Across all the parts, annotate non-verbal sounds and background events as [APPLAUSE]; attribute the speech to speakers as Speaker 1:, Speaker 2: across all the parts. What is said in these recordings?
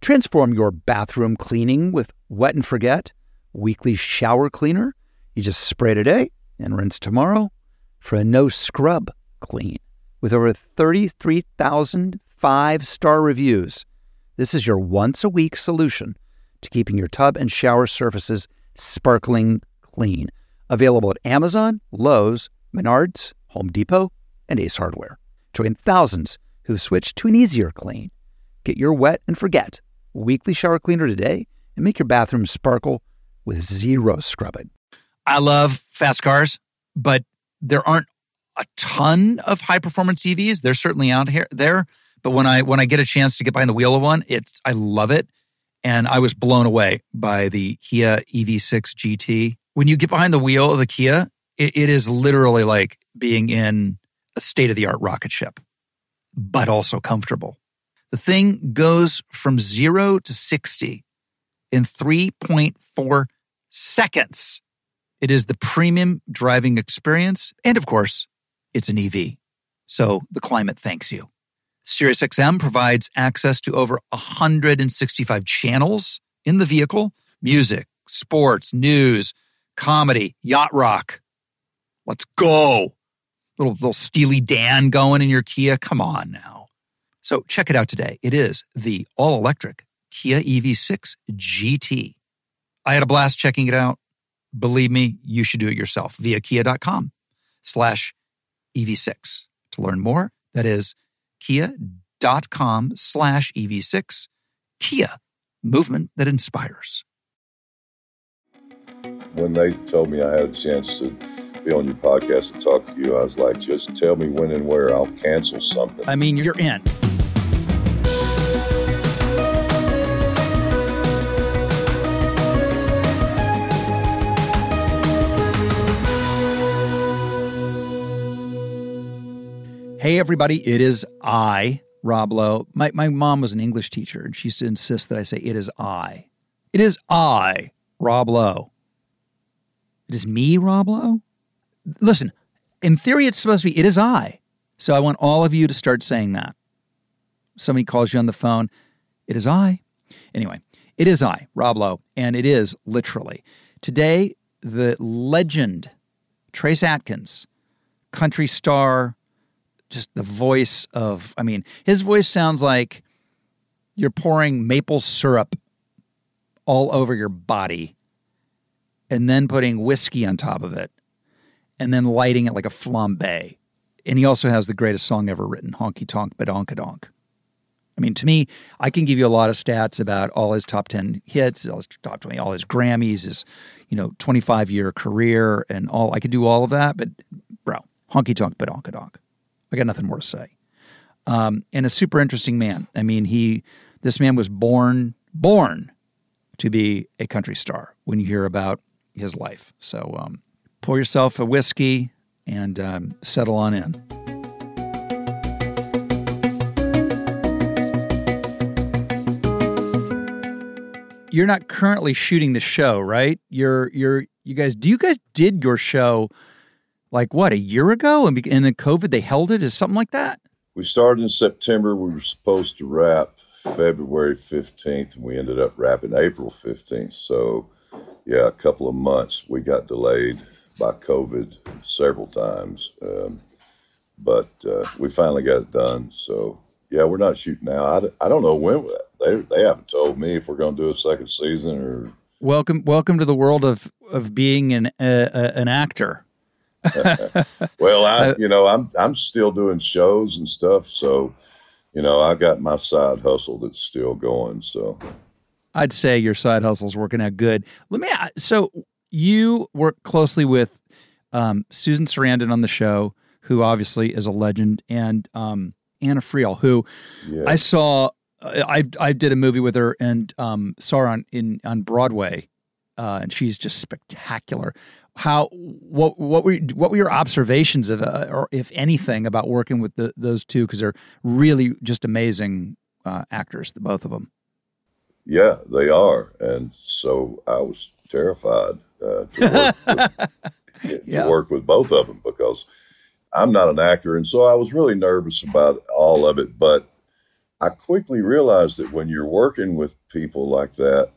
Speaker 1: Transform your bathroom cleaning with Wet and Forget weekly shower cleaner. You just spray today and rinse tomorrow for a no scrub clean. With over 33,000 five star reviews, this is your once a week solution to keeping your tub and shower surfaces sparkling clean. Available at Amazon, Lowe's, Menards, Home Depot, and Ace Hardware. Join thousands who've switched to an easier clean. Get your wet and forget weekly shower cleaner today and make your bathroom sparkle with zero scrubbing.
Speaker 2: I love fast cars, but there aren't a ton of high performance EVs. They're certainly out here there, but when I when I get a chance to get behind the wheel of one, it's I love it, and I was blown away by the Kia EV6 GT. When you get behind the wheel of the Kia, it, it is literally like being in a state of the art rocket ship, but also comfortable. The thing goes from zero to 60 in 3.4 seconds. It is the premium driving experience. And of course, it's an EV. So the climate thanks you. SiriusXM provides access to over 165 channels in the vehicle music, sports, news, comedy, yacht rock. Let's go. Little, little Steely Dan going in your Kia. Come on now. So check it out today. It is the all electric Kia EV6 GT. I had a blast checking it out. Believe me, you should do it yourself via kia.com slash EV6. To learn more, that is kia.com slash EV6. Kia, movement that inspires.
Speaker 3: When they told me I had a chance to be on your podcast and talk to you, I was like, just tell me when and where I'll cancel something.
Speaker 2: I mean, you're in. Hey, everybody, it is I, Rob Lowe. My, my mom was an English teacher, and she used to insist that I say, It is I. It is I, Rob Lowe. It is me, Rob Lowe? Listen, in theory, it's supposed to be, It is I. So I want all of you to start saying that. Somebody calls you on the phone, It is I. Anyway, it is I, Rob Lowe, and it is literally. Today, the legend, Trace Adkins, country star, just the voice of, I mean, his voice sounds like you're pouring maple syrup all over your body and then putting whiskey on top of it and then lighting it like a flambe. And he also has the greatest song ever written, Honky Tonk Badonkadonk. I mean, to me, I can give you a lot of stats about all his top 10 hits, all his top 20, all his Grammys, his, you know, 25 year career and all. I could do all of that, but bro, honky tonk badonkadonk. I got nothing more to say. Um, and a super interesting man. I mean, he this man was born born to be a country star. When you hear about his life, so um, pour yourself a whiskey and um, settle on in. You're not currently shooting the show, right? You're you're you guys. Do you guys did your show? Like what a year ago, and, and then COVID they held it. Is something like that?
Speaker 3: We started in September. We were supposed to wrap February fifteenth, and we ended up wrapping April fifteenth. So, yeah, a couple of months. We got delayed by COVID several times, um, but uh, we finally got it done. So, yeah, we're not shooting now. I, I don't know when they they haven't told me if we're going to do a second season or.
Speaker 2: Welcome, welcome to the world of of being an uh, an actor. [LAUGHS]
Speaker 3: well, I, you know, I'm I'm still doing shows and stuff, so you know, I got my side hustle that's still going. So,
Speaker 2: I'd say your side hustle's working out good. Let me. So you work closely with um, Susan Sarandon on the show, who obviously is a legend, and um, Anna Friel, who yeah. I saw. I I did a movie with her and um, saw her on in on Broadway, uh, and she's just spectacular how what what were what were your observations of uh, or if anything about working with the, those two? Because they're really just amazing uh, actors the both of them
Speaker 3: yeah they are. And so i was terrified uh, to, work with, [LAUGHS] to work with both of them because i'm not an actor. And so i was really nervous about all of it. But I quickly realized that when you're working with people like that,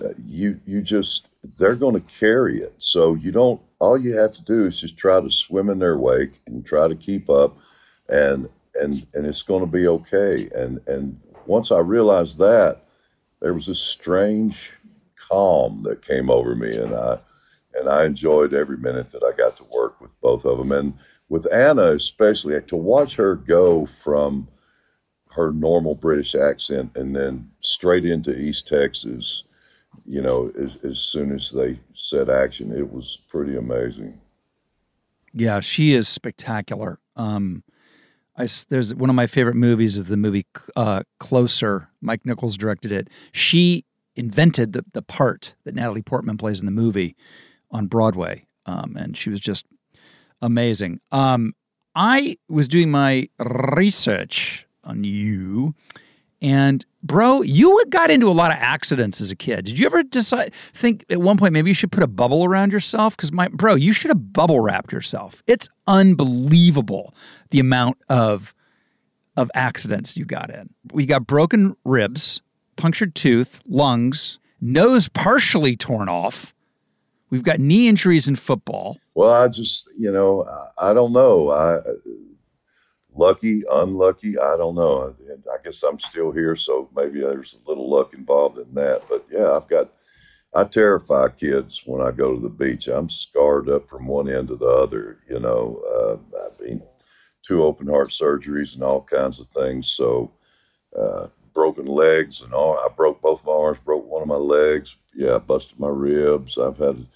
Speaker 3: uh, you you just they're going to carry it. So you don't. All you have to do is just try to swim in their wake and try to keep up, and and and it's going to be okay. And and once I realized that, there was a strange calm that came over me, and I and I enjoyed every minute that I got to work with both of them. And with Anna, especially, to watch her go from her normal British accent and then straight into East Texas you know, as, as soon as they set action, it was pretty amazing.
Speaker 2: Yeah, she is spectacular. Um, I, there's one of my favorite movies is the movie uh, Closer. Mike Nichols directed it. She invented the the part that Natalie Portman plays in the movie on Broadway, um, and she was just amazing. Um, I was doing my research on you, and bro, you got into a lot of accidents as a kid. Did you ever decide think at one point maybe you should put a bubble around yourself? Because my bro, you should have bubble wrapped yourself. It's unbelievable the amount of of accidents you got in. We got broken ribs, punctured tooth, lungs, nose partially torn off. We've got knee injuries in football.
Speaker 3: Well, I just, you know, I, don't know. I lucky, unlucky, I don't know. I guess I'm still here, so maybe there's a little luck involved in that. But yeah, I've got, I terrify kids when I go to the beach. I'm scarred up from one end to the other, you know. Uh, I mean, two open heart surgeries and all kinds of things. So, uh, broken legs and all. I broke both my arms, broke one of my legs. Yeah, I busted my ribs. I've had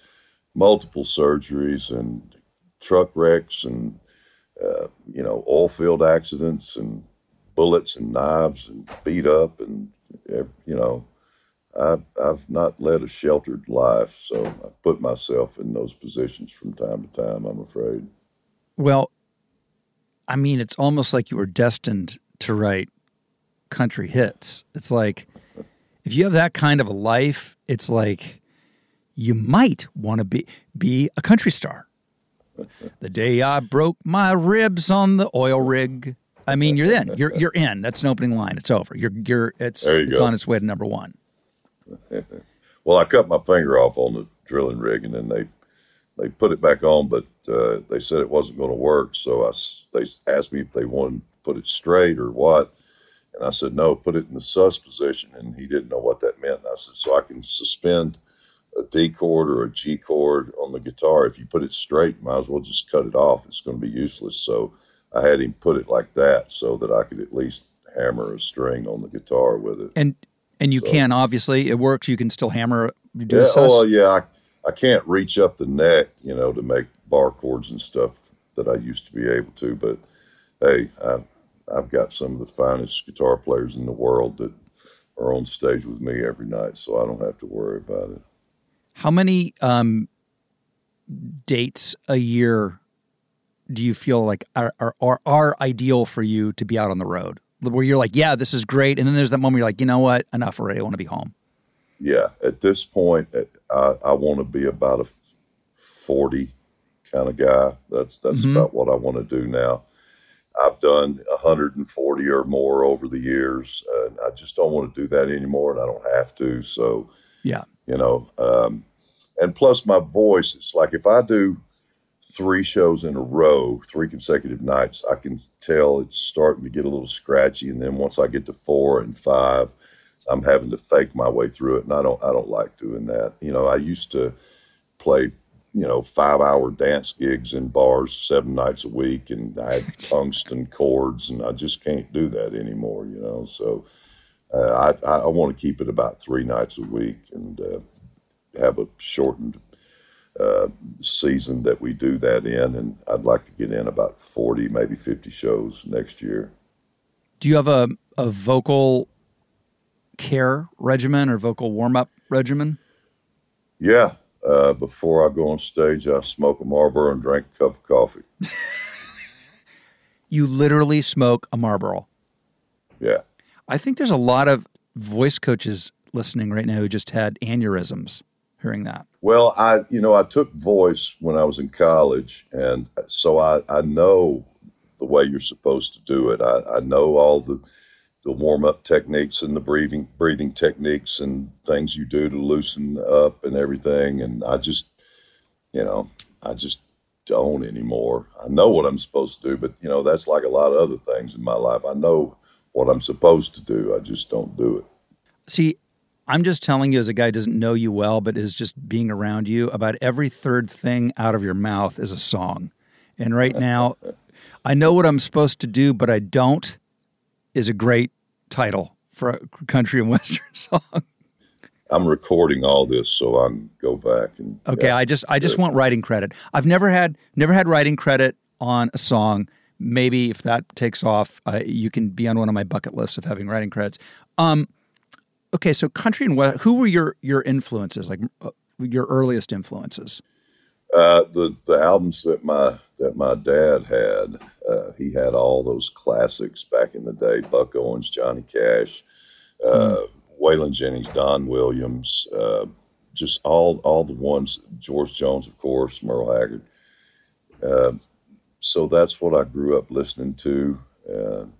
Speaker 3: multiple surgeries and truck wrecks and uh, you know, oil field accidents and bullets and knives and beat up and you know, I've I've not led a sheltered life, so I've put myself in those positions from time to time. I'm afraid.
Speaker 2: Well, I mean, it's almost like you were destined to write country hits. It's like if you have that kind of a life, it's like you might want to be be a country star the day I broke my ribs on the oil rig. I mean, you're in. You're you're in. That's an opening line. It's over. You're you're. It's you it's go. on its way to number one. [LAUGHS]
Speaker 3: well, I cut my finger off on the drilling rig, and then they they put it back on, but uh, they said it wasn't going to work. So I they asked me if they wanted to put it straight or what, and I said no, put it in the sus position, and he didn't know what that meant. And I said so I can suspend a D chord or a G chord on the guitar. If you put it straight, you might as well just cut it off. It's going to be useless. So I had him put it like that so that I could at least hammer a string on the guitar with it.
Speaker 2: And and you so, can obviously it works. You can still hammer.
Speaker 3: Do yeah, oh yeah. I, I can't reach up the neck, you know, to make bar chords and stuff that I used to be able to. But hey, I, I've got some of the finest guitar players in the world that are on stage with me every night, so I don't have to worry about it.
Speaker 2: How many um, dates a year do you feel like are, are, are, ideal for you to be out on the road? Where you're like, yeah, this is great. And then there's that moment you're like, you know what? Enough already. I want to be home.
Speaker 3: Yeah. At this point, I, I want to be about a 40 kind of guy. That's, that's mm-hmm. about what I want to do now. I've done 140 or more over the years. and I just don't want to do that anymore, and I don't have to. So,
Speaker 2: yeah,
Speaker 3: you know. Um, and plus my voice, it's like if I do three shows in a row, three consecutive nights, I can tell it's starting to get a little scratchy. And then once I get to four and five, I'm having to fake my way through it, and I don't I don't like doing that. You know, I used to play you know five hour dance gigs in bars seven nights a week, and I had [LAUGHS] tungsten cords, and I just can't do that anymore. You know, so uh, I, I want to keep it about three nights a week and uh, have a shortened uh, season that we do that in. And I'd like to get in about 40, maybe 50 shows next year.
Speaker 2: Do you have a, a vocal care regimen or vocal warm up regimen?
Speaker 3: Yeah. Uh, before I go on stage, I smoke a Marlboro and drink a cup of coffee. [LAUGHS]
Speaker 2: you literally smoke a Marlboro.
Speaker 3: Yeah.
Speaker 2: I think there's a lot of voice coaches listening right now who just had aneurysms hearing that.
Speaker 3: Well, I you know I took voice when I was in college, and so I I know the way you're supposed to do it. I, I know all the the warm up techniques and the breathing breathing techniques and things you do to loosen up and everything. And I just, you know, I just don't anymore. I know what I'm supposed to do, but you know, that's like a lot of other things in my life. I know what I'm supposed to do. I just don't do it.
Speaker 2: See, I'm just telling you as a guy who doesn't know you well, but is just being around you, about every third thing out of your mouth is a song. And right [LAUGHS] now, I know what I'm supposed to do, but I don't is a great title for a country and [LAUGHS] western song.
Speaker 3: I'm recording all this so I can go back and
Speaker 2: Okay,
Speaker 3: yeah.
Speaker 2: I just I just want writing credit. I've never had never had writing credit on a song. Maybe if that takes off, uh, you can be on one of my bucket lists of having writing credits. Um, okay, so country and west. Who were your your influences? Like uh, your earliest influences?
Speaker 3: Uh, the the albums that my that my dad had, uh, he had all those classics back in the day: Buck Owens, Johnny Cash, uh, mm. Waylon Jennings, Don Williams, uh, just all all the ones. George Jones, of course, Merle Haggard. Uh, so that's what I grew up listening to.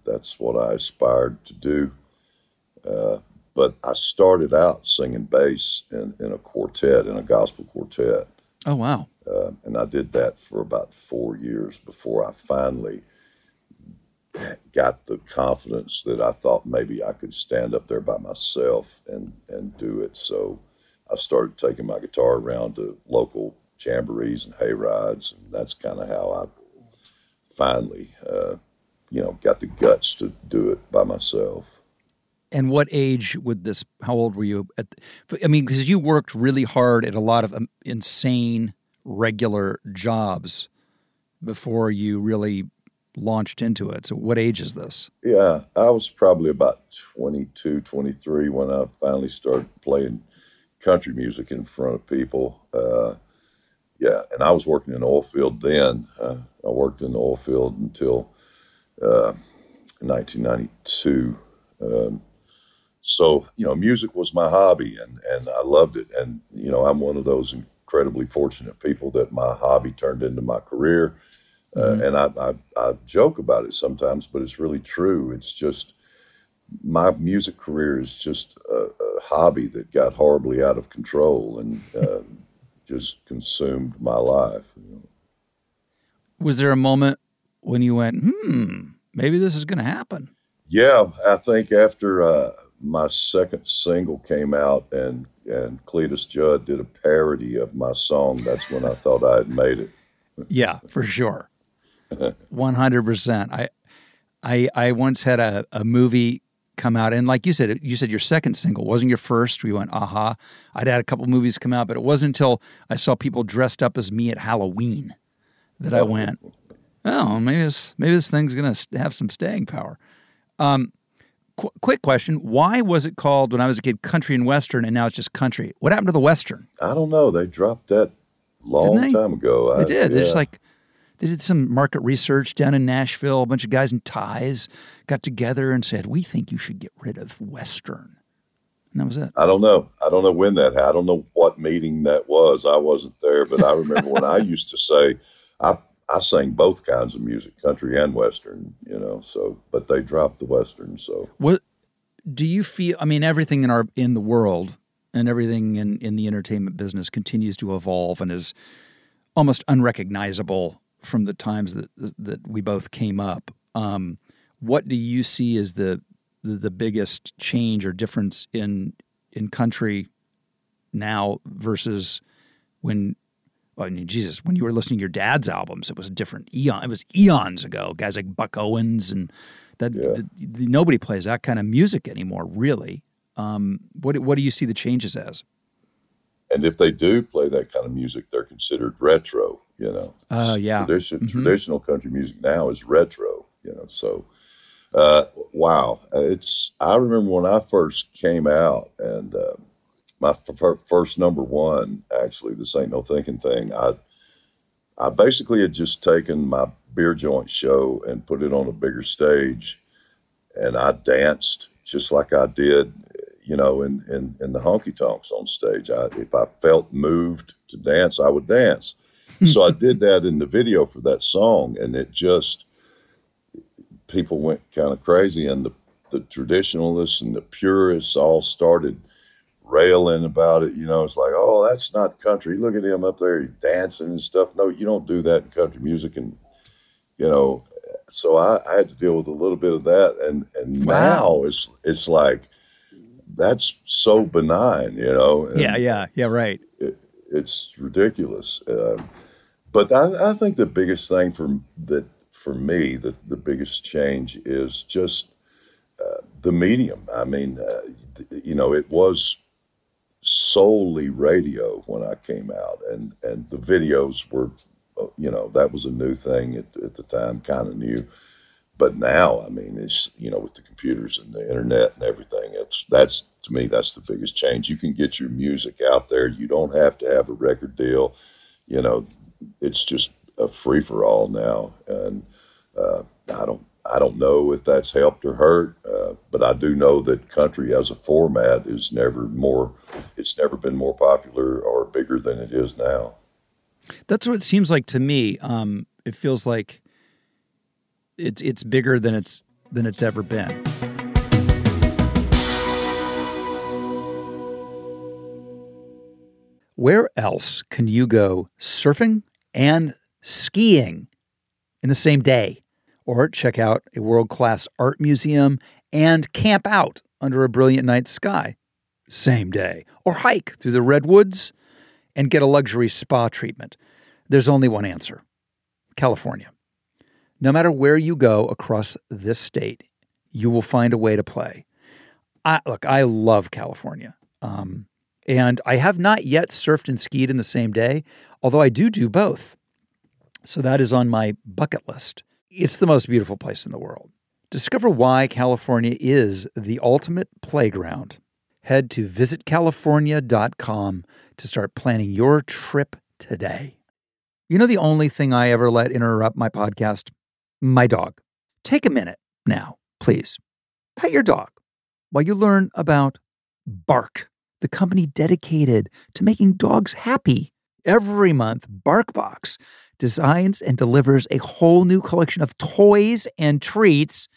Speaker 3: that's what I aspired to do. But I started out singing bass in, in a quartet, in a gospel quartet.
Speaker 2: Oh wow!
Speaker 3: Uh, and I did that for about four years before I finally got the confidence that I thought maybe I could stand up there by myself and, and do it. So I started taking my guitar around to local jamborees and hay rides, and that's kind of how I finally, uh, you know, got the guts to do it by myself.
Speaker 2: And what age would this? How old were you? At, I mean, because you worked really hard at a lot of um, insane regular jobs before you really launched into it. So, what age is this?
Speaker 3: Yeah, I was probably about 22, 23 when I finally started playing country music in front of people. Uh, yeah, and I was working in the oil field then. Uh, I worked in the oil field until uh, 1992. Um, so, you know, music was my hobby and, and I loved it. And, you know, I'm one of those incredibly fortunate people that my hobby turned into my career. Uh, mm-hmm. and I, I, I, joke about it sometimes, but it's really true. It's just my music career is just a, a hobby that got horribly out of control and [LAUGHS] uh, just consumed my life. You know.
Speaker 2: Was there a moment when you went, hmm, maybe this is going to happen?
Speaker 3: Yeah, I think after uh, my second single came out and and Cletus Judd did a parody of my song, that's when I thought I had made it.
Speaker 2: yeah, for sure. [LAUGHS] 100%. I I I once had a, a movie come out and like you said you said your second single wasn't your first we went aha i'd had a couple movies come out but it wasn't until i saw people dressed up as me at halloween that i went oh maybe this maybe this thing's gonna have some staying power um, qu- quick question: Why was it called when I was a kid country and western, and now it's just country? What happened to the western?
Speaker 3: I don't know. They dropped that long time ago.
Speaker 2: They I, did. Yeah. They're just like they did some market research down in Nashville. A bunch of guys in ties got together and said, "We think you should get rid of western." And that was it.
Speaker 3: I don't know. I don't know when that happened. I don't know what meeting that was. I wasn't there, but I remember when I [LAUGHS] used to say, I I sang both kinds of music, country and western, you know. So, but they dropped the western. So,
Speaker 2: what do you feel? I mean, everything in our in the world and everything in in the entertainment business continues to evolve and is almost unrecognizable from the times that that we both came up. Um, what do you see as the, the the biggest change or difference in in country now versus when I mean, Jesus, when you were listening to your dad's albums, it was a different eon. It was eons ago. Guys like Buck Owens and that. Yeah. The, the, nobody plays that kind of music anymore, really. Um, what what do you see the changes as?
Speaker 3: And if they do play that kind of music, they're considered retro. You know.
Speaker 2: Oh uh, yeah.
Speaker 3: Tradition, mm-hmm. Traditional country music now is retro. You know. So, uh, wow, it's. I remember when I first came out and. Uh, my f- first number one, actually, this ain't no thinking thing. I I basically had just taken my beer joint show and put it on a bigger stage, and I danced just like I did, you know, in in, in the honky tonks on stage. I, if I felt moved to dance, I would dance. so I did that in the video for that song, and it just people went kind of crazy, and the the traditionalists and the purists all started railing about it. You know, it's like, oh, that's not country. Look at him up there dancing and stuff. No, you don't do that in country music. And, you know, so I, I had to deal with a little bit of that. And, and wow. now it's, it's like, that's so benign, you know?
Speaker 2: yeah, yeah, yeah, right.
Speaker 3: It, it's ridiculous. Uh, but I, I, think the biggest thing for that for me, the, the biggest change is just uh, the medium. I mean, uh, you know, it was solely radio when I came out, and and the videos were, uh, you know, that was a new thing at, at the time, kind of new. But now, I mean, it's you know, with the computers and the internet and everything, it's that's to me that's the biggest change. You can get your music out there. You don't have to have a record deal. You know, it's just a free for all now, and uh, I don't I don't know if that's helped or hurt, uh, but I do know that country as a format is never more. It's never been more popular or bigger than it is now.
Speaker 2: That's what it seems like to me. Um, it feels like it's it's bigger than it's than it's ever been. Where else can you go surfing and skiing in the same day? Or check out a world class art museum and camp out under a brilliant night sky same day, or hike through the redwoods and get a luxury spa treatment. There's only one answer California. No matter where you go across this state, you will find a way to play. I, look, I love California. Um, and I have not yet surfed and skied in the same day, although I do do both. So that is on my bucket list. It's the most beautiful place in the world. Discover why California is the ultimate playground. Head to visitcalifornia.com to start planning your trip today. You know, the only thing I ever let interrupt my podcast? My dog. Take a minute now, please. Pet your dog while you learn about Bark, the company dedicated to making dogs happy. Every month, BarkBox designs and delivers a whole new collection of toys and treats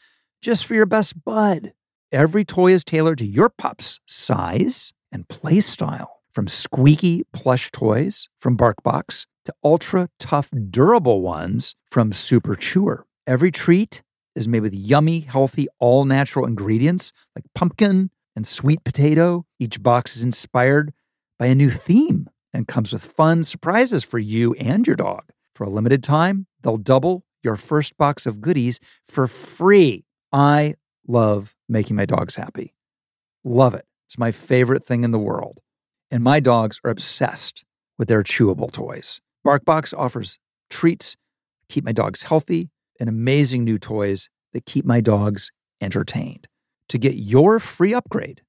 Speaker 2: just for your best bud. Every toy is tailored to your pup's size and play style. From squeaky plush toys from BarkBox to ultra tough durable ones from Super Chewer. Every treat is made with yummy, healthy, all natural ingredients like pumpkin and sweet potato. Each box is inspired by a new theme and comes with fun surprises for you and your dog. For a limited time, they'll double your first box of goodies for free. I love making my dogs happy. Love it. It's my favorite thing in the world. And my dogs are obsessed with their chewable toys. BarkBox offers treats, keep my dogs healthy, and amazing new toys that keep my dogs entertained. To get your free upgrade,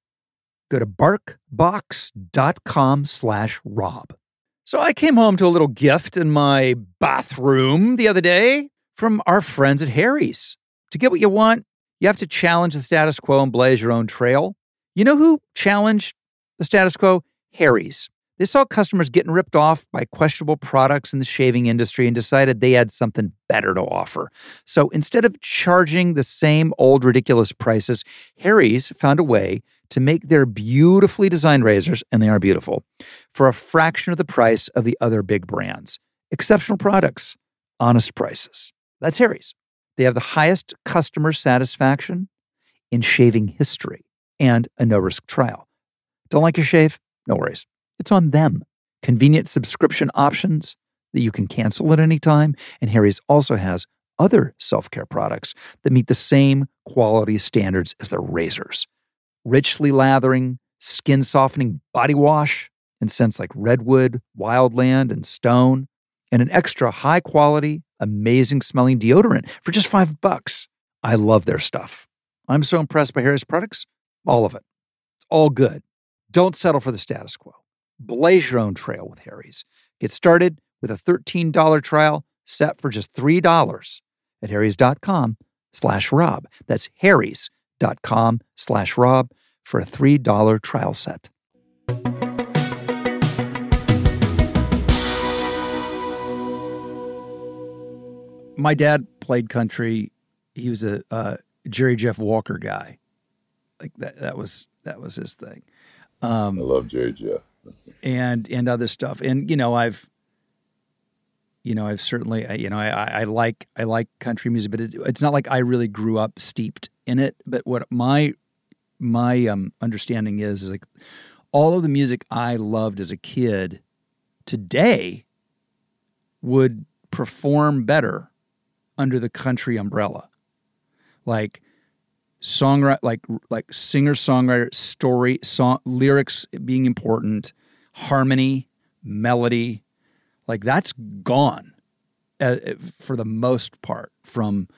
Speaker 2: go to barkbox.com slash rob. So I came home to a little gift in my bathroom the other day from our friends at Harry's. To get what you want, you have to challenge the status quo and blaze your own trail. You know who challenged the status quo? Harry's. They saw customers getting ripped off by questionable products in the shaving industry and decided they had something better to offer. So instead of charging the same old ridiculous prices, Harry's found a way to make their beautifully designed razors, and they are beautiful, for a fraction of the price of the other big brands. Exceptional products, honest prices. That's Harry's. They have the highest customer satisfaction in shaving history and a no risk trial. Don't like your shave? No worries. It's on them. Convenient subscription options that you can cancel at any time. And Harry's also has other self care products that meet the same quality standards as their razors richly lathering, skin softening body wash in scents like redwood, wildland, and stone, and an extra high quality, amazing smelling deodorant for just five bucks. I love their stuff. I'm so impressed by Harry's products. All of it. It's all good. Don't settle for the status quo. Blaze your own trail with Harry's. Get started with a $13 trial set for just $3 at harrys.com slash rob. That's harrys com slash rob for a $3 trial set. My dad played country. He was a uh, Jerry Jeff Walker guy. Like that that was that was his thing.
Speaker 3: I love Jay Jeff.
Speaker 2: and and other stuff. And you know, I've you know, I've certainly you know, I I like I like country music, but it's, it's not like I really grew up steeped in it. But what my my um understanding is is like all of the music I loved as a kid today would perform better under the country umbrella. Like songwriter like like singer songwriter story song lyrics being important harmony melody like that's gone uh, for the most part from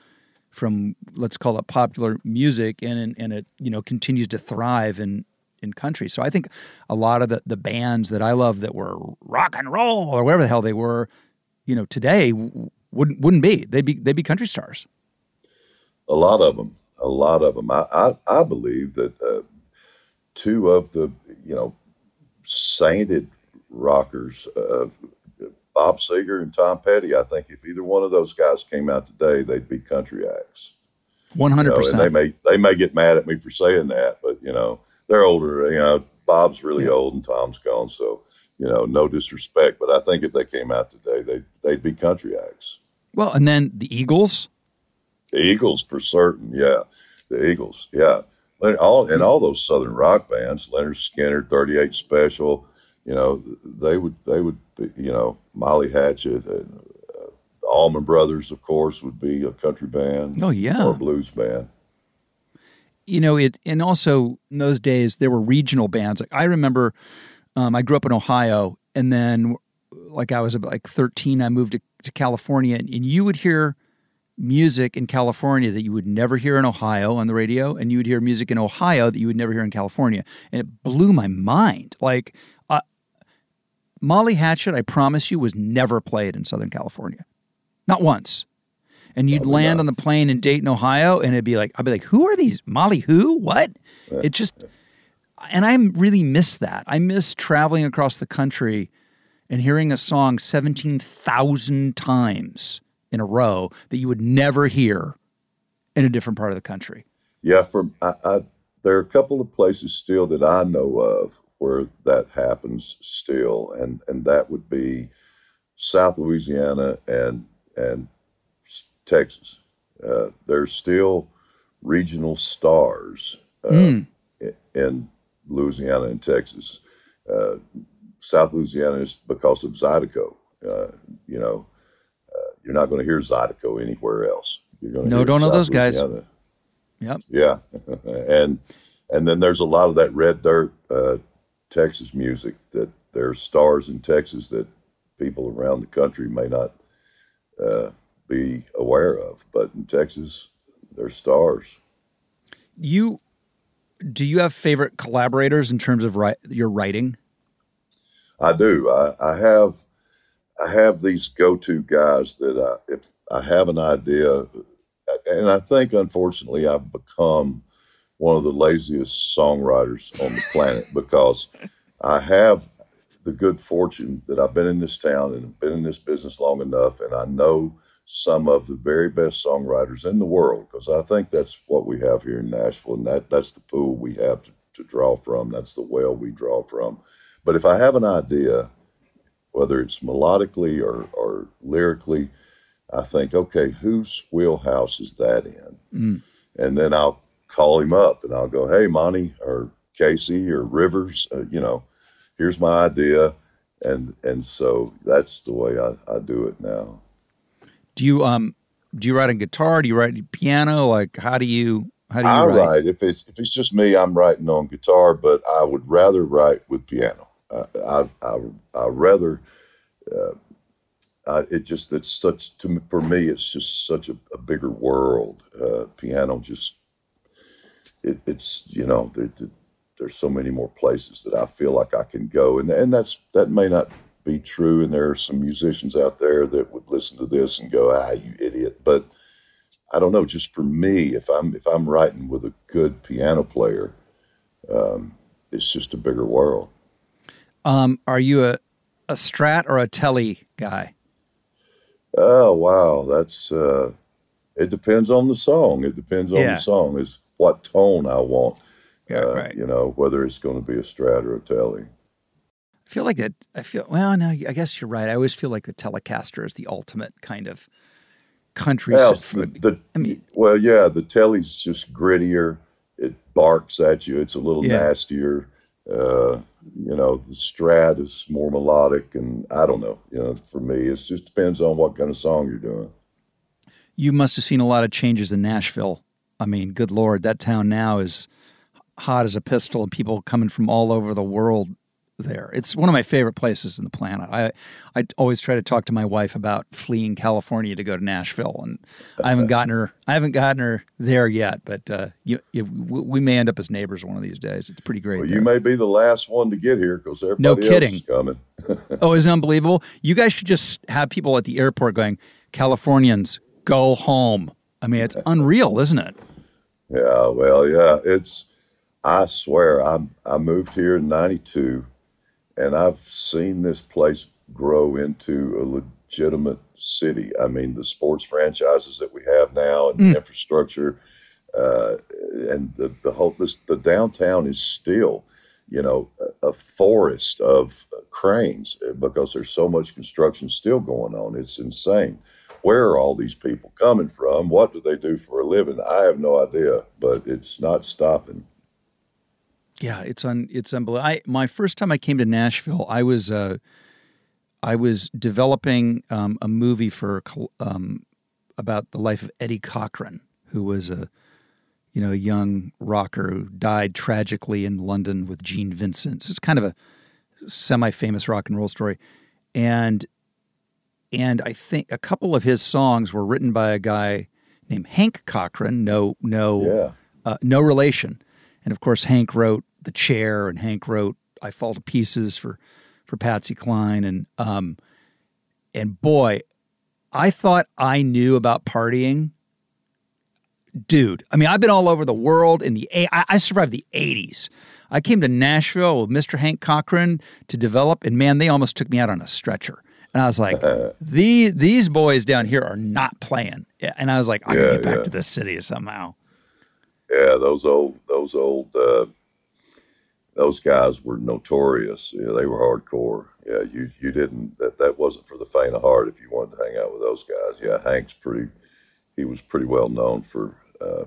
Speaker 2: from let's call it popular music and and it you know continues to thrive in in country so i think a lot of the the bands that i love that were rock and roll or whatever the hell they were you know today wouldn't wouldn't be they'd be they'd be country stars
Speaker 3: A lot of them. A lot of them. I I, I believe that uh, two of the you know sainted rockers, uh, Bob Seger and Tom Petty. I think if either one of those guys came out today, they'd be country acts. Know, and
Speaker 2: 100%
Speaker 3: they may they may get mad at me for saying that, but you know they're older. You know, Bob's really
Speaker 2: Yeah.
Speaker 3: old and Tom's gone, so you know, no disrespect, but I think if they came out today, they they'd be country acts.
Speaker 2: well and then the eagles
Speaker 3: The Eagles for certain, yeah. The Eagles, yeah. And all and all those Southern rock bands, Lynyrd Skynyrd, Thirty Eight Special, you know, they would they would be, you know Molly Hatchet, and, uh, the Allman Brothers, of course, would be a country band.
Speaker 2: Oh yeah.
Speaker 3: Or a blues band.
Speaker 2: you know it and also in those days there were regional bands. Like i remember um, i grew up in ohio and then like i was about like 13 i moved to, to california and, and you would hear music in california that you would never hear in ohio on the radio and you would hear music in ohio that you would never hear in california and it blew my mind. Like molly hatchet i promise you was never played in southern california not once and you'd
Speaker 3: Probably
Speaker 2: land
Speaker 3: not.
Speaker 2: on the plane in Dayton, Ohio, and it'd be like, I'd be like, who are these? Molly who? What? It just, and I really miss that. I miss traveling across the country and hearing a song 17,000 times in a row that you would never hear in a different part of the country.
Speaker 3: Yeah, for I, I, there are a couple of places still that I know of where that happens still, and and that would be South Louisiana and and Texas. Uh, there's still regional stars uh,
Speaker 2: Mm.
Speaker 3: in Louisiana and Texas. Uh, South Louisiana is because of Zydeco. Uh, you know, uh, you're not going to hear Zydeco anywhere else. You're going to
Speaker 2: No,
Speaker 3: hear
Speaker 2: don't know
Speaker 3: South
Speaker 2: those guys. Yep.
Speaker 3: Yeah, [LAUGHS] and and then there's a lot of that red dirt uh, Texas music that there's stars in Texas that people around the country may not uh, be aware of, but in Texas, they're stars.
Speaker 2: You, do you have favorite collaborators in terms of write, your writing?
Speaker 3: I do. I, I have I have these go-to guys that I, if I have an idea, and I think unfortunately I've become one of the laziest songwriters on the planet because I have the good fortune that I've been in this town and been in this business long enough, and I know some of the very best songwriters in the world because I think that's what we have here in Nashville, and that that's the pool we have to, to draw from. That's the well we draw from. But if I have an idea, whether it's melodically or, or lyrically, I think, okay, whose wheelhouse is that in?
Speaker 2: Mm.
Speaker 3: And then I'll call him up and I'll go, hey, Monty or Casey or Rivers, uh, you know, here's my idea. And and so that's the way I, I do it now.
Speaker 2: Do you um do you write on guitar? Do you write piano? Like how do you how do you
Speaker 3: I
Speaker 2: write?
Speaker 3: write if it's if it's just me, I'm writing on guitar, but I would rather write with piano. I I I, I rather. Uh, uh, it just it's such to me, for me it's just such a, a bigger world. Uh, piano just it, it's you know there, there- there's so many more places that I feel like I can go, and and that's that may not be true, and there are some musicians out there that would listen to this and go, ah, you idiot, but. I don't know. Just for me, if I'm if I'm writing with a good piano player, um, it's just a bigger world.
Speaker 2: Um, are you a a Strat or a Tele guy?
Speaker 3: Oh wow, that's uh, it depends on the song. It depends on
Speaker 2: Yeah.
Speaker 3: the song is what tone I want.
Speaker 2: Yeah,
Speaker 3: uh,
Speaker 2: right.
Speaker 3: You know, whether it's going to be a Strat or a Tele.
Speaker 2: I feel like that. I feel well. No, I guess you're right. I always feel like the Telecaster is the ultimate kind of country.
Speaker 3: Well, the, the,
Speaker 2: I mean-
Speaker 3: well, yeah, the Tele's just grittier. It barks at you. It's a little
Speaker 2: Yeah.
Speaker 3: nastier. Uh, you know, the Strat is more melodic, and I don't know. You know, for me, it just depends on what kind of song you're doing.
Speaker 2: you must have seen a lot of changes in Nashville. I mean, good lord, that town now is hot as a pistol, and people coming from all over the world there. It's one of my favorite places in the planet. I I always try to talk to my wife about fleeing California to go to Nashville, and I haven't gotten her. I haven't gotten her there yet, but uh, you, you, we may end up as neighbors one of these days. It's pretty great.
Speaker 3: Well, you may be the last one to get here because everybody
Speaker 2: No kidding.
Speaker 3: is coming. [LAUGHS]
Speaker 2: Oh, it's unbelievable. You guys should just have people at the airport going, Californians, go home. I mean, it's [LAUGHS] unreal, isn't it?
Speaker 3: Yeah, well, yeah, it's. I swear, I I moved here in '92, and I've seen this place grow into a legitimate city. I mean, the sports franchises that we have now and the infrastructure, uh, and the the whole this the downtown is still, you know, a, a forest of cranes because there's so much construction still going on. It's insane. Where are all these people coming from? What do they do for a living? I have no idea, but it's not stopping.
Speaker 2: Yeah, it's un it's unbelievable. I my first time I came to Nashville, I was uh, I was developing um, a movie for um, about the life of Eddie Cochran, who was a you know a young rocker who died tragically in London with Gene Vincent. So it's kind of a semi-famous rock and roll story, and and I think a couple of his songs were written by a guy named Hank Cochran. No, no,
Speaker 3: Yeah.
Speaker 2: uh, no relation. And of course, Hank wrote The Chair, and Hank wrote I Fall to Pieces for for Patsy Cline, and um, and boy, I thought I knew about partying. Dude, I mean, I've been all over the world in the I survived the '80s. I came to Nashville with Mr. Hank Cochran to develop, and man, they almost took me out on a stretcher. And I was like, the, these boys down here are not playing. And I was like, I gotta get back
Speaker 3: yeah.
Speaker 2: to this city somehow.
Speaker 3: Yeah, those old, those old, uh, those guys were notorious. Yeah, they were hardcore. Yeah, you you didn't that that wasn't for the faint of heart. If you wanted to hang out with those guys, yeah, Hank's pretty. He was pretty well known for. Uh,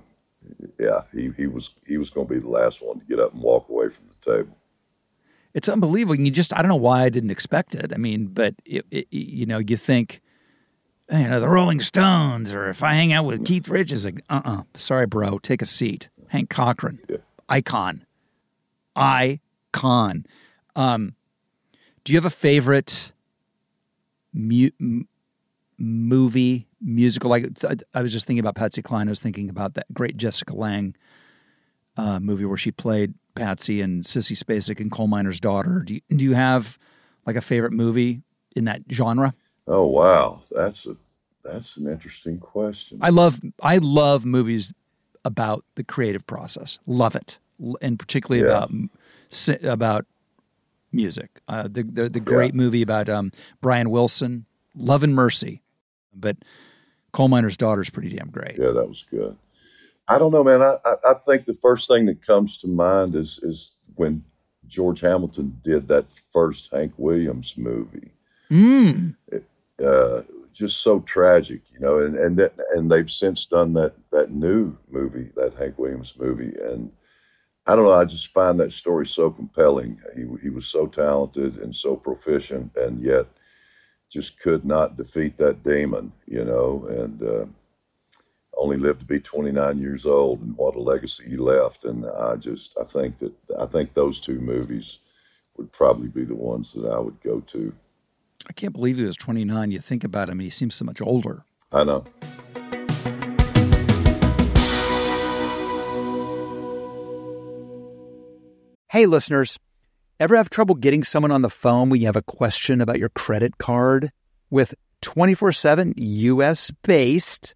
Speaker 3: yeah, he he was he was going to be the last one to get up and walk away from the table.
Speaker 2: It's unbelievable. And you just, I don't know why I didn't expect it. I mean, but it, it, you know, you think, you know, the Rolling Stones, or if I hang out with Keith Richards, like, uh, uh sorry, bro, take a seat. Hank Cochran, icon, icon. Um, do you have a favorite mu- m- movie musical? Like, I, I was just thinking about Patsy Cline. I was thinking about that great Jessica Lange uh, movie where she played Patsy and Sissy Spacek and Coal Miner's Daughter. Do you, do you have like a favorite movie in that genre?
Speaker 3: Oh wow, that's a that's an interesting question.
Speaker 2: I love I love movies about the creative process. Love it, and particularly
Speaker 3: Yeah.
Speaker 2: about about music. Uh, the the, the great movie about um, Brian Wilson, Love and Mercy, but Coal Miner's Daughter is pretty damn great.
Speaker 3: Yeah, that was good. I don't know, man. I, I, I think the first thing that comes to mind is is when George Hamilton did that first Hank Williams movie.
Speaker 2: Mm.
Speaker 3: Uh, just so tragic, you know. And and that, and they've since done that that new movie, that Hank Williams movie, and I don't know. I just find that story so compelling. He he was so talented and so proficient, and yet just could not defeat that demon, you know. And uh, only lived to be 29 years old, and what a legacy he left. And I just I think that I think those two movies would probably be the ones that I would go to.
Speaker 2: I can't believe he was 29. You think about him, he seems so much older.
Speaker 3: I know.
Speaker 1: Hey, listeners, ever have trouble getting someone on the phone when you have a question about your credit card? With 24 7 US based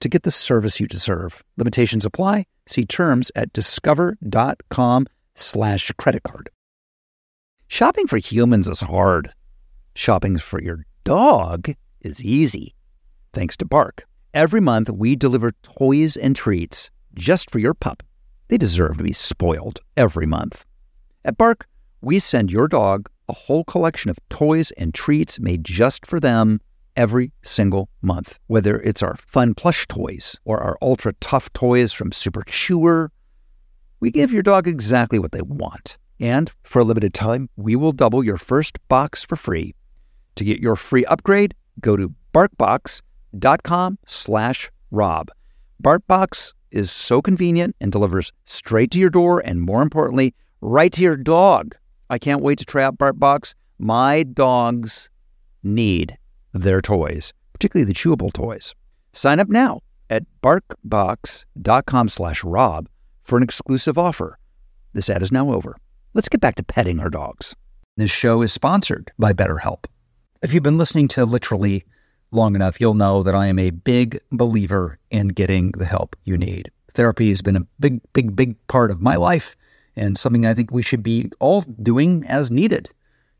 Speaker 2: to get the service you deserve. Limitations apply. See terms at discover.com slash credit card. Shopping for humans is hard. Shopping for your dog is easy. Thanks to Bark. Every month, we deliver toys and treats just for your pup. They deserve to be spoiled every month. At Bark, we send your dog a whole collection of toys and treats made just for them every single month. Whether it's our fun plush toys or our ultra tough toys from Super Chewer, we give your dog exactly what they want. And for a limited time, we will double your first box for free. To get your free upgrade, go to barkbox.com slash rob. BarkBox is so convenient and delivers straight to your door and more importantly, right to your dog. I can't wait to try out BarkBox. My dogs need their toys, particularly the chewable toys. Sign up now at barkbox.com slash rob for an exclusive offer. This ad is now over. Let's get back to petting our dogs. This show is sponsored by BetterHelp. If you've been listening to literally long enough, you'll know that I am a big believer in getting the help you need. Therapy has been a big, big, big part of my life and something I think we should be all doing as needed,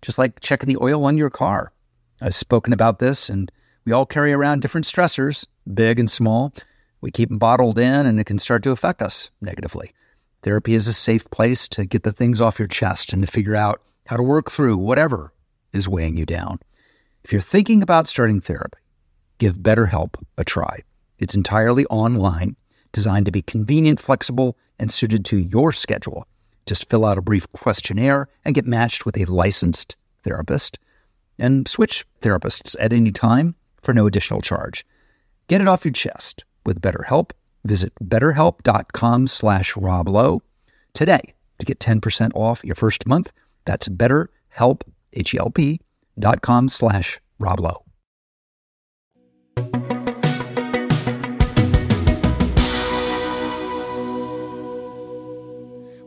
Speaker 2: just like checking the oil on your car. I've spoken about this, and we all carry around different stressors, big and small. We keep them bottled in, and it can start to affect us negatively. Therapy is a safe place to get the things off your chest and to figure out how to work through whatever is weighing you down. If you're thinking about starting therapy, give BetterHelp a try. It's entirely online, designed to be convenient, flexible, and suited to your schedule. Just fill out a brief questionnaire and get matched with a licensed therapist and switch therapists at any time for no additional charge. Get it off your chest with BetterHelp. Visit betterhelp.com slash roblow today to get 10% off your first month. That's betterhelp, H-E-L-P, dot com slash roblow.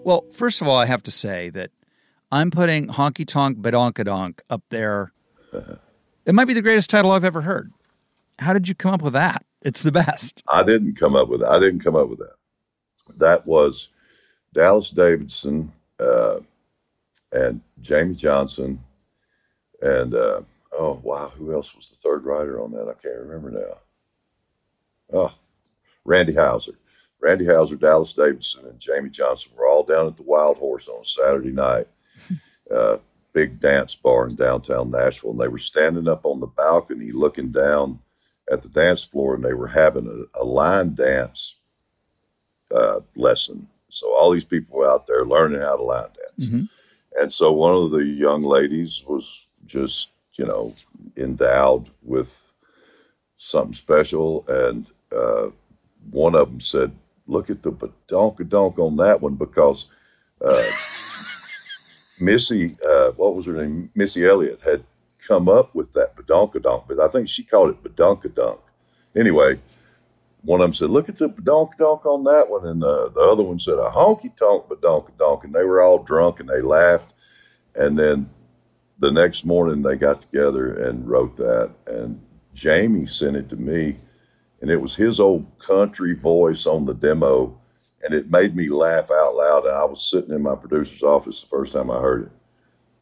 Speaker 4: Well, first of all, I have to say that I'm putting Honky Tonk Badonkadonk up there. [LAUGHS] It might be the greatest title I've ever heard. How did you come up with that? It's the best.
Speaker 3: I didn't come up with that. I didn't come up with that. That was Dallas Davidson uh, and Jamey Johnson and uh, oh wow, who else was the third writer on that? I can't remember now. Oh, Randy Houser. Randy Houser, Dallas Davidson, and Jamey Johnson were all down at the Wild Horse on Saturday night. Uh, [LAUGHS] big dance bar in downtown Nashville, and they were standing up on the balcony looking down at the dance floor, and they were having a, a line dance uh, lesson. So all these people were out there learning how to line dance,
Speaker 4: Mhm.
Speaker 3: and so one of the young ladies was just you know endowed with something special, and uh, one of them said, "Look at the badonkadonk on that one," because uh, Missy, uh, what was her name? Missy Elliott had come up with that badonkadonk, but I think she called it badunkadunk. Anyway, one of them said, "Look at the badonkadonk on that one," and uh, the other one said, "A honky tonk badonkadonk," and they were all drunk and they laughed. And then the next morning they got together and wrote that, and Jamey sent it to me, and it was his old country voice on the demo, and it made me laugh out loud. And I was sitting in my producer's office the first time I heard it,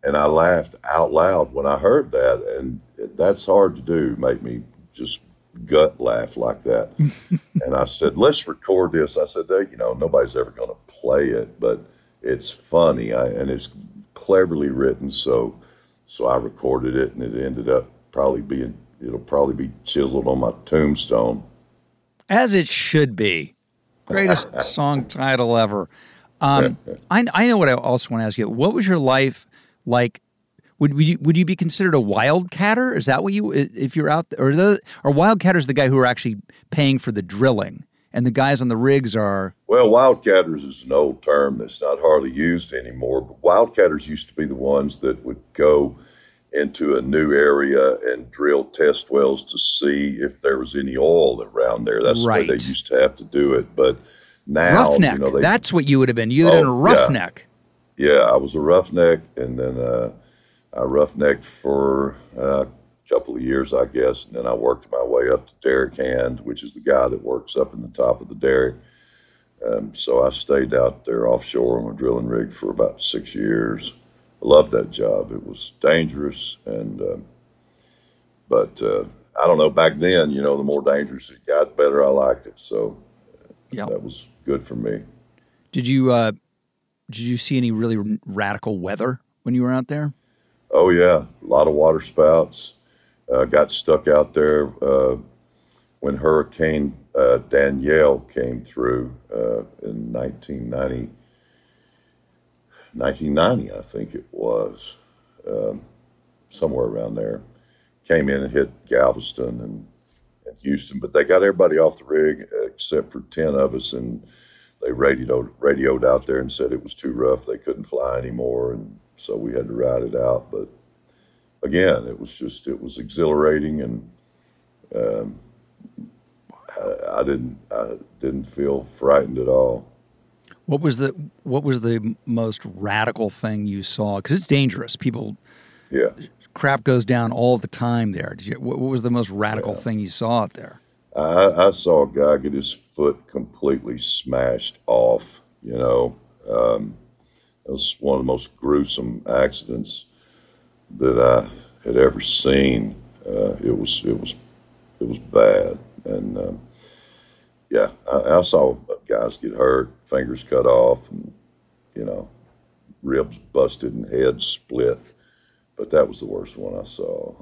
Speaker 3: and I laughed out loud when I heard that, and that's hard to do. Make me just gut laugh like that. [LAUGHS] and I said, "Let's record this." I said, "They- "You know, nobody's ever going to play it, but it's funny I, and it's cleverly written." So, so I recorded it, and it ended up probably being it'll probably be chiseled on my tombstone.
Speaker 4: As it should be. Greatest song title ever. Um, [LAUGHS] I, I know what I also want to ask you. What was your life like? Would, would you would you be considered a wildcatter? Is that what you if you're out there, or the or wildcatters the guy who are actually paying for the drilling, and the guys on the rigs are
Speaker 3: Well, wildcatters is an old term that's not hardly used anymore. But wildcatters used to be the ones that would go into a new area and drill test wells to see if there was any oil around there. That's the way they used to have to do it. But now,
Speaker 4: roughneck.
Speaker 3: you know, they,
Speaker 4: That's what you would have been. You would have been a
Speaker 3: Oh, yeah.
Speaker 4: roughneck.
Speaker 3: yeah, I was a roughneck, and then uh, I roughnecked for uh, a couple of years, I guess, and then I worked my way up to derrick hand, which is the guy that works up in the top of the derrick. Um, so I stayed out there offshore on a drilling rig for about six years. I loved that job. It was dangerous, and um, but uh, I don't know. Back then, you know, the more dangerous it got, the better I liked it. So yeah, that was good for me.
Speaker 2: Did you uh, did you see any really radical weather when you were out there?
Speaker 3: Oh yeah, a lot of water spouts. Uh, got stuck out there uh, when Hurricane uh, Danielle came through uh, in 1990, 1990, I think it was, um, somewhere around there. Came in and hit Galveston and, and Houston, but they got everybody off the rig except for 10 of us, and they radioed, radioed out there and said it was too rough. They couldn't fly anymore, and so we had to ride it out. But again, it was just, it was exhilarating and um, I, I didn't I didn't feel frightened at all.
Speaker 2: What was the what was the most radical thing you saw? Because it's dangerous. People,
Speaker 3: yeah,
Speaker 2: crap goes down all the time there. You, what, what, was the most radical yeah. thing you saw out there?
Speaker 3: I, I, saw a guy get his foot completely smashed off. You know, um, it was one of the most gruesome accidents that I had ever seen. Uh, it was it was it was bad, and um, yeah, I, I, saw guys get hurt, fingers cut off, and you know, ribs busted and heads split. But that was the worst one I saw.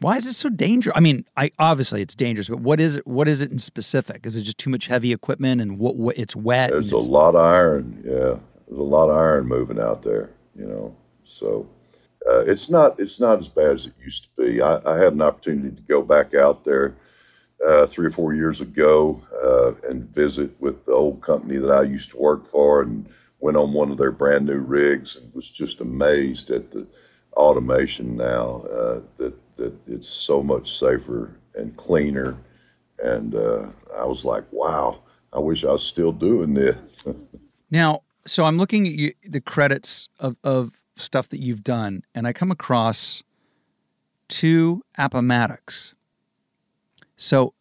Speaker 2: Why is it so dangerous? I mean, I obviously it's dangerous, but what is it? What is it in specific? Is it just too much heavy equipment and what? what it's wet.
Speaker 3: There's
Speaker 2: a
Speaker 3: lot of iron. Yeah, there's a lot of iron moving out there. You know, so uh, it's not it's not as bad as it used to be. I, I had an opportunity to go back out there uh, three or four years ago uh, and visit with the old company that I used to work for and went on one of their brand new rigs and was just amazed at the automation now uh, that that it's so much safer and cleaner. And uh, I was like wow I wish I was still doing this. [LAUGHS]
Speaker 2: Now so I'm looking at you, the credits of, of stuff that you've done and I come across two Appomattox so,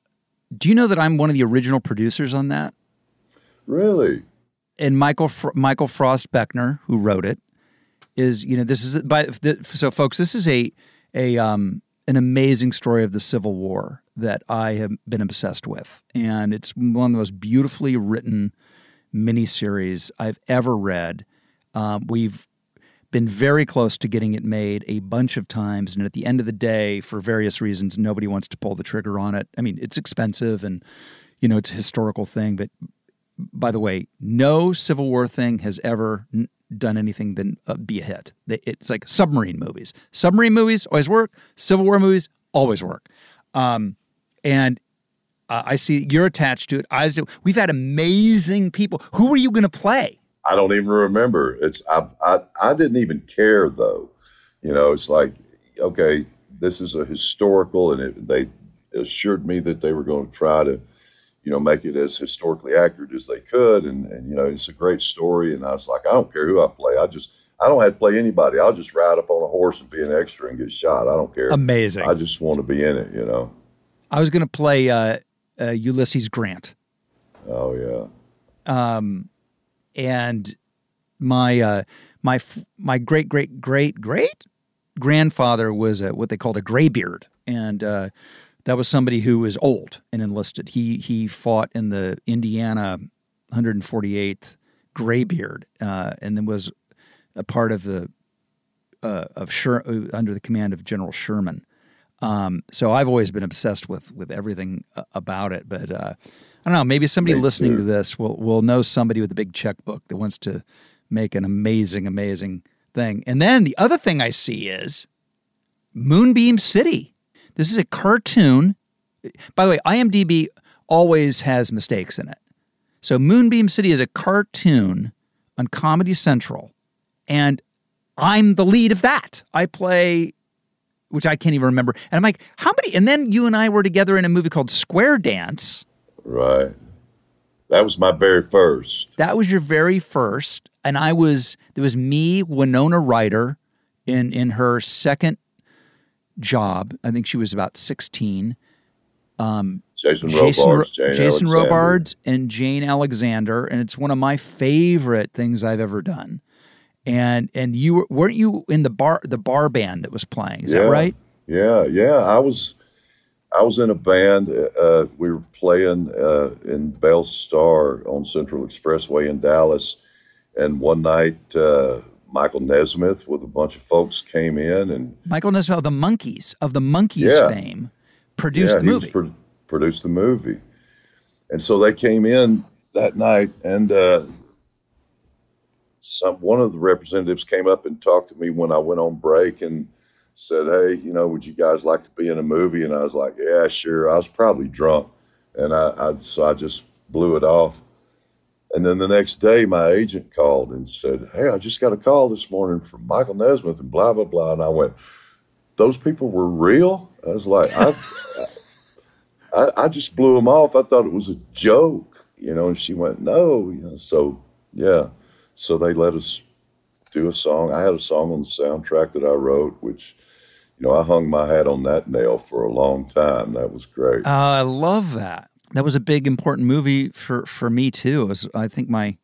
Speaker 2: do you know that I'm one of the original producers on that?
Speaker 3: Really?
Speaker 2: And Michael Michael Frost Beckner, who wrote it, is you know this is by the, so folks. This is a a um, an amazing story of the Civil War that I have been obsessed with, and it's one of the most beautifully written miniseries I've ever read. Um, we've been very close to getting it made a bunch of times. And at the end of the day, for various reasons, nobody wants to pull the trigger on it. I mean, it's expensive and, you know, it's a historical thing. But by the way, no Civil War thing has ever n- done anything than uh, be a hit. It's like submarine movies. Submarine movies always work. Civil War movies always work. Um, and uh, I see you're attached to it. I do. We've had amazing people. Who are you going to play?
Speaker 3: I don't even remember. It's I, I I didn't even care though. You know, it's like okay, this is a historical, and it, they assured me that they were going to try to, you know, make it as historically accurate as they could, and and you know, it's a great story. And I was like, I don't care who I play. I just I don't have to play anybody. I'll just ride up on a horse and be an extra and get shot. I don't care.
Speaker 2: Amazing.
Speaker 3: I just want to be in it. You know.
Speaker 2: I was going to play uh, uh, Ulysses Grant.
Speaker 3: Oh yeah.
Speaker 2: Um, and my uh, my my great great great great grandfather was a, what they called a graybeard, and uh, that was somebody who was old and enlisted. He he fought in the Indiana 148th Graybeard, uh, and then was a part of the uh, of Sher- uh, under the command of General Sherman. Um, so I've always been obsessed with with everything uh, about it, but uh, I don't know. Maybe somebody Me listening too. to this will will know somebody with a big checkbook that wants to make an amazing, amazing thing. And then the other thing I see is Moonbeam City. This is a cartoon. By the way, IMDb always has mistakes in it. So Moonbeam City is a cartoon on Comedy Central, and I'm the lead of that. I play, which I can't even remember. And I'm like, how many? And then you and I were together in a movie called Square Dance
Speaker 3: Right. That was my very first.
Speaker 2: That was your very first. And I was, there was me, Winona Ryder, in in her second job. I think she was about sixteen.
Speaker 3: Um, Jason,
Speaker 2: Jason
Speaker 3: Robards, Jane
Speaker 2: Jason Robards and Jane Alexander, and it's one of my favorite things I've ever done. And and you were, weren't you in the bar the bar band that was playing? Is
Speaker 3: yeah,
Speaker 2: that right?
Speaker 3: Yeah, yeah. I was I was in a band. Uh, we were playing uh, in Belle Starr on Central Expressway in Dallas, and one night uh, Michael Nesmith with a bunch of folks came in, and
Speaker 2: Michael Nesmith of the Monkees of the Monkees
Speaker 3: Yeah.
Speaker 2: fame produced
Speaker 3: yeah,
Speaker 2: the movie.
Speaker 3: pro- produced the movie, and so they came in that night, and uh, some one of the representatives came up and talked to me when I went on break and said, "Hey, you know, would you guys like to be in a movie?" And I was like, "Yeah, sure." I was probably drunk, and I, I so I just blew it off. And then the next day, my agent called and said, "Hey, I just got a call this morning from Michael Nesmith and blah blah blah." And I went, "Those people were real." I was like, "I, I, I just blew them off. I thought it was a joke, you know." And she went, "No," you know. So yeah, so they let us do a song. I had a song on the soundtrack that I wrote, which you know I hung my hat on that nail for a long time. That was great.
Speaker 2: Uh, I love that. That was a big important movie for for me too. It was, I think my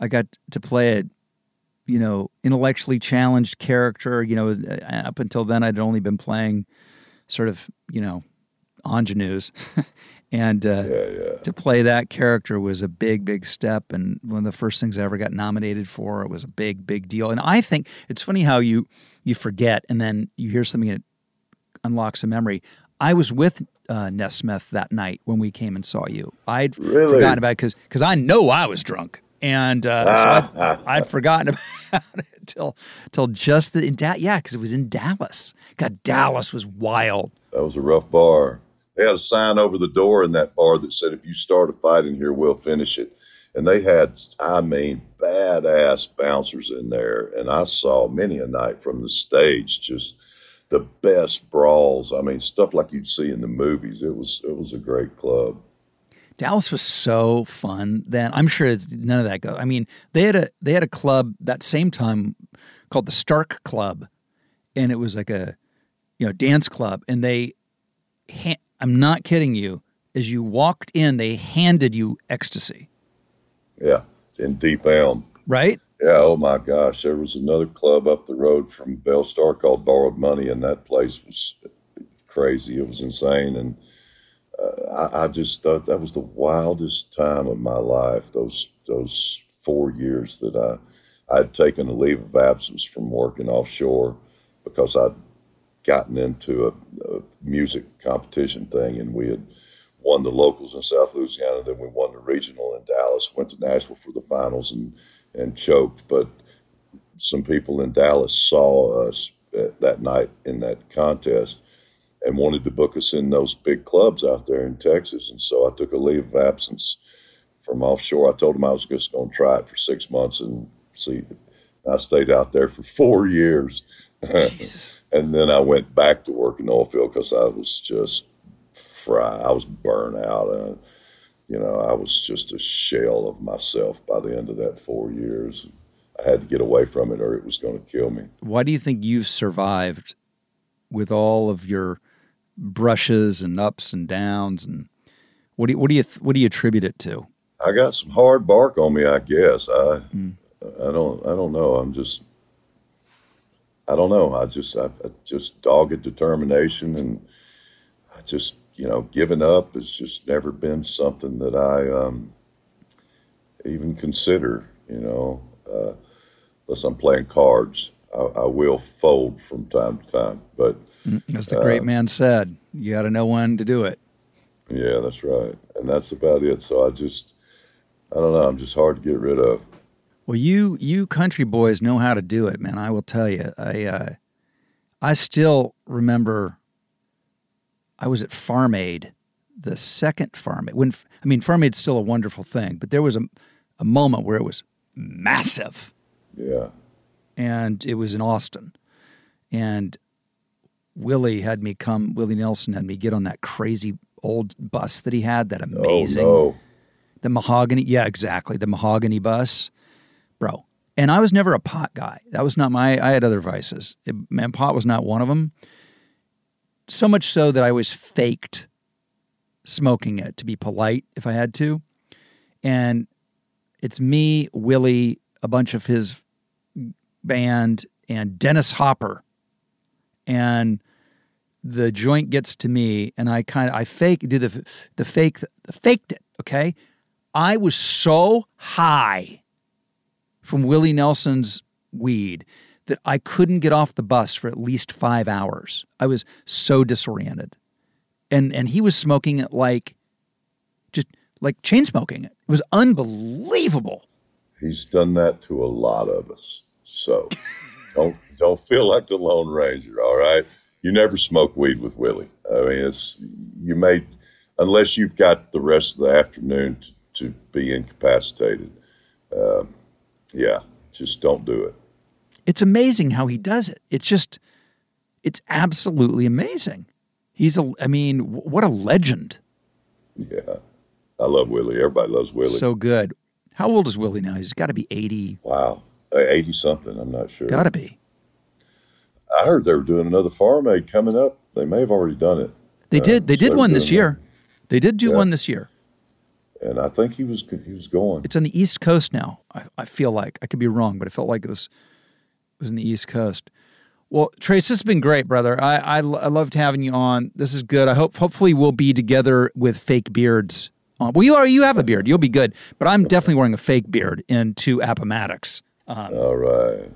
Speaker 2: I got to play a you know intellectually challenged character. You know, up until then I'd only been playing sort of you know ingenues, [LAUGHS] and uh,
Speaker 3: yeah, yeah.
Speaker 2: to play that character was a big big step and one of the first things I ever got nominated for. It was a big big deal. And I think it's funny how you you forget and then you hear something that unlocks a memory. I was with uh, Nesmith that night when we came and saw you. I'd
Speaker 3: Really?
Speaker 2: forgotten about it because because I know I was drunk, and uh, so I'd, [LAUGHS] I'd forgotten [LAUGHS] about it till till just the in da- yeah because it was in Dallas. God, Dallas was wild.
Speaker 3: That was a rough bar. They had a sign over the door in that bar that said, "If you start a fight in here, we'll finish it." And they had, I mean, badass bouncers in there, and I saw many a night from the stage just the best brawls. I mean, stuff like you'd see in the movies. It was it was a great club.
Speaker 2: Dallas was so fun then. I'm sure it's none of that go. I mean, they had a they had a club that same time called the Stark Club, and it was like a you know dance club. And they, I'm not kidding you. As you walked in, they handed you ecstasy,
Speaker 3: Yeah, in Deep Ellum.
Speaker 2: right?
Speaker 3: Yeah, oh my gosh. There was another club up the road from Belle Starr called Borrowed Money, and that place was crazy. It was insane. And uh, I, I just thought that was the wildest time of my life, those those four years that I I'd taken a leave of absence from working offshore because I'd gotten into a, a music competition thing and we had won the locals in South Louisiana, then we won the regional in Dallas, went to Nashville for the finals and and choked. But some people in Dallas saw us at, that night in that contest and wanted to book us in those big clubs out there in Texas. And so I took a leave of absence from offshore. I told them I was just going to try it for six months and see. I stayed out there for four years. [LAUGHS] and then I went back to work in the oil field because I was just fried. I was burnt out. Uh, you know, I was just a shell of myself by the end of that four years. I had to get away from it or it was going to kill me.
Speaker 2: Why do you think you've survived with all of your brushes and ups and downs? And what do you, what do you what do you attribute it to?
Speaker 3: I got some hard bark on me, I guess. I I don't I don't know. I'm just I don't know. I just I, I just dogged determination and I just you know giving up has just never been something that I um, even consider. You know, uh, unless I'm playing cards, I, I will fold from time to time. But
Speaker 2: As the great man said, you got to know when to do it.
Speaker 3: yeah, that's right, and that's about it. So I just I don't know. I'm just hard to get rid of.
Speaker 2: Well, you you country boys know how to do it, man. I will tell you. I uh, I still remember. I was at Farm Aid, the second Farm Aid. When I mean, Farm Aid's still a wonderful thing, but there was a a moment where it was massive,
Speaker 3: Yeah.
Speaker 2: and it was in Austin, and Willie had me come. Willie Nelson had me get on that crazy old bus that he had. That amazing
Speaker 3: Oh no.
Speaker 2: the mahogany. Yeah, exactly. The mahogany bus, bro. And I was never a pot guy. That was not my. I had other vices. It, man, pot was not one of them. So much so that I always faked smoking it to be polite if I had to. And it's me, Willie, a bunch of his band, and Dennis Hopper. And the joint gets to me, and I kind of I fake do the the fake faked it. Okay, I was so high from Willie Nelson's weed that I couldn't get off the bus for at least five hours. I was so disoriented, and and he was smoking it like just like chain smoking it. It was unbelievable.
Speaker 3: He's done that to a lot of us. So [LAUGHS] don't don't feel like the Lone Ranger. All right, you never smoke weed with Willie. I mean, it's you may unless you've got the rest of the afternoon to, to be incapacitated. Uh, yeah, just don't do it.
Speaker 2: It's amazing how he does it. It's just, it's absolutely amazing. He's a, I mean, what a legend.
Speaker 3: Yeah. I love Willie. Everybody loves Willie.
Speaker 2: So good. How old is Willie now? He's got to be 80.
Speaker 3: Wow. 80 something. I'm not sure.
Speaker 2: Got to be.
Speaker 3: I heard they were doing another farm aid coming up. They may have already done it.
Speaker 2: They did. They uh, did one this year. That. They did do yeah. one this year
Speaker 3: and I think he was he was going.
Speaker 2: It's on the East Coast now. I, I feel like I could be wrong, but it felt like it was it was in the East Coast. Well, Trace, this has been great, brother. I, I, I loved having you on. This is good. I hope hopefully we'll be together with fake beards. On. Well, you are you have a beard. You'll be good. But I'm definitely wearing a fake beard into Appomattox.
Speaker 3: Um, All right.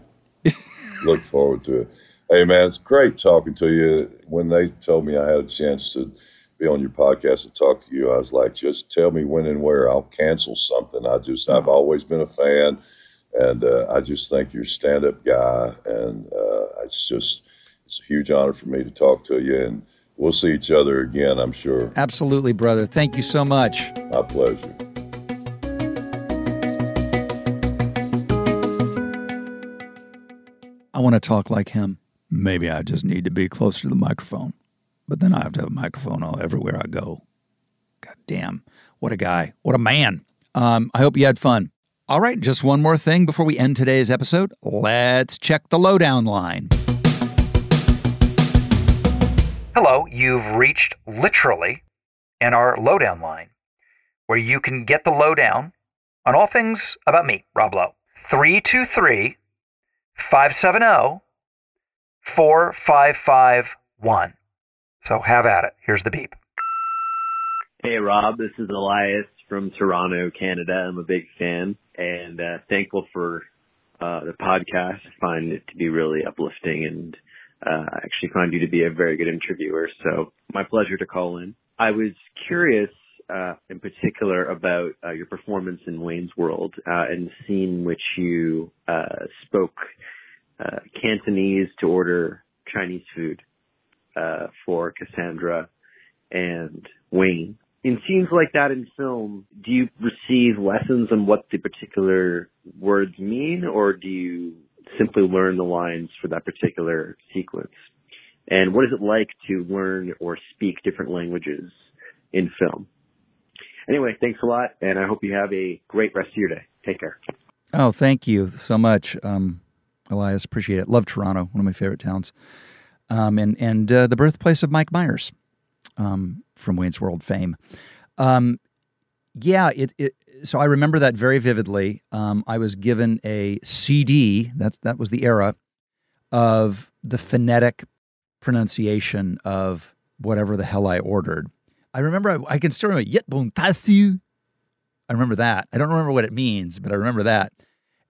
Speaker 3: Look forward to it. Hey man, it's great talking to you. When they told me I had a chance to be on your podcast and talk to you. I was like, just tell me when and where. I'll cancel something. I just, I've always been a fan, and uh, I just think you're a stand-up guy, and uh, it's just, it's a huge honor for me to talk to you, and we'll see each other again. I'm sure.
Speaker 2: Absolutely, brother. Thank you so much.
Speaker 3: My pleasure.
Speaker 2: I want to talk like him. Maybe I just need to be closer to the microphone but then I have to have a microphone all everywhere I go. God damn, what a guy, what a man. Um, I hope you had fun. All right, just one more thing before we end today's episode. Let's check the lowdown line. Hello, you've reached literally in our lowdown line, where you can get the lowdown on all things about me, Rob Lowe. 323 570 4551. So have at it. Here's the beep.
Speaker 5: Hey, Rob. This is Elias from Toronto, Canada. I'm a big fan and uh, thankful for uh, the podcast. I find it to be really uplifting and uh, I actually find you to be a very good interviewer. So my pleasure to call in. I was curious uh, in particular about uh, your performance in Wayne's World uh, and the scene in which you uh, spoke uh, Cantonese to order Chinese food uh, for Cassandra and Wayne. In scenes like that in film, do you receive lessons on what the particular words mean, or do you simply learn the lines for that particular sequence? And what is it like to learn or speak different languages in film? Anyway, thanks a lot, and I hope you have a great rest of your day. Take care.
Speaker 2: Oh, thank you so much, um, Elias. Appreciate it. Love Toronto, one of my favorite towns um, and and uh, the birthplace of Mike Myers um, from Wayne's World fame. Um, yeah, it, it, So I remember that very vividly. Um, I was given a CD. That that was the era of the phonetic pronunciation of whatever the hell I ordered. I remember. I, I can still remember yet bon I remember that. I don't remember what it means, but I remember that.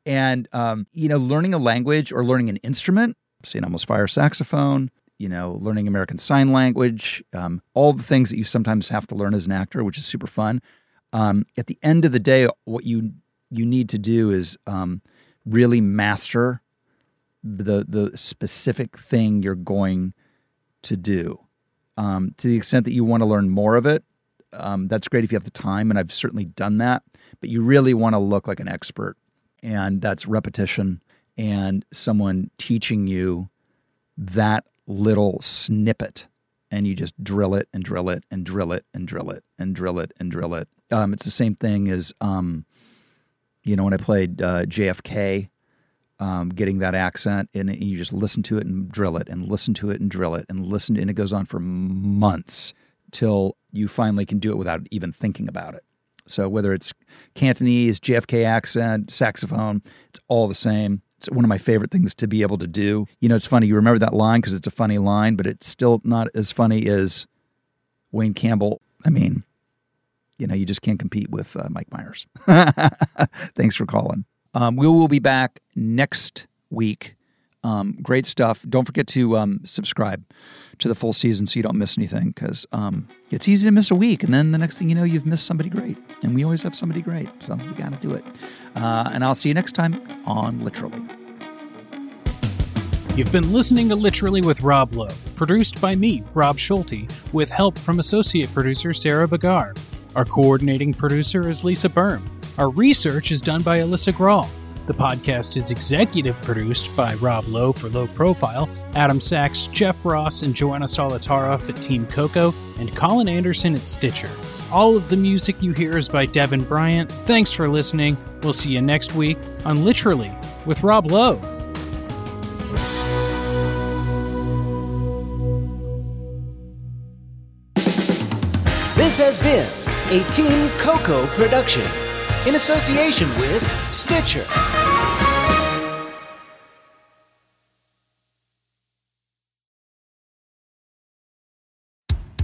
Speaker 2: And um, you know, learning a language or learning an instrument St. Elmo's fire saxophone, you know, learning American Sign Language, um, all the things that you sometimes have to learn as an actor, which is super fun. Um, at the end of the day, what you you need to do is um, really master the the specific thing you're going to do. Um, to the extent that you want to learn more of it, um, that's great if you have the time, and I've certainly done that. But you really want to look like an expert, and that's repetition and someone teaching you that little snippet and you just drill it and drill it and drill it and drill it and drill it and drill it. Um, it's the same thing as, um, you know, when I played uh, JFK um, getting that accent, and you just listen to it and drill it, and listen to it and drill it, and listen, and it goes on for months till you finally can do it without even thinking about it. So whether it's Cantonese, JFK accent, saxophone, it's all the same. It's one of my favorite things to be able to do. You know, it's funny. You remember that line because it's a funny line, but it's still not as funny as Wayne Campbell. I mean, you know, you just can't compete with uh, Mike Myers. [LAUGHS] Thanks for calling. Um, we will be back next week. Um, great stuff. Don't forget to um, subscribe to the full season so you don't miss anything because um, it's easy to miss a week. And then the next thing you know, you've missed somebody great. And we always have somebody great. So you got to do it. Uh, and I'll see you next time on Literally.
Speaker 6: You've been listening to Literally with Rob Lowe, produced by me, Rob Schulte, with help from associate producer Sarah Bagar. Our coordinating producer is Lisa Berm. Our research is done by Alyssa Grawl. The podcast is executive produced by Rob Lowe for Low Profile, Adam Sachs, Jeff Ross, and Joanna Solotaroff at Team Coco, and Colin Anderson at Stitcher. All of the music you hear is by Devin Bryant. Thanks for listening. We'll see you next week on Literally with Rob Lowe.
Speaker 7: This has been a Team Coco production in association with Stitcher.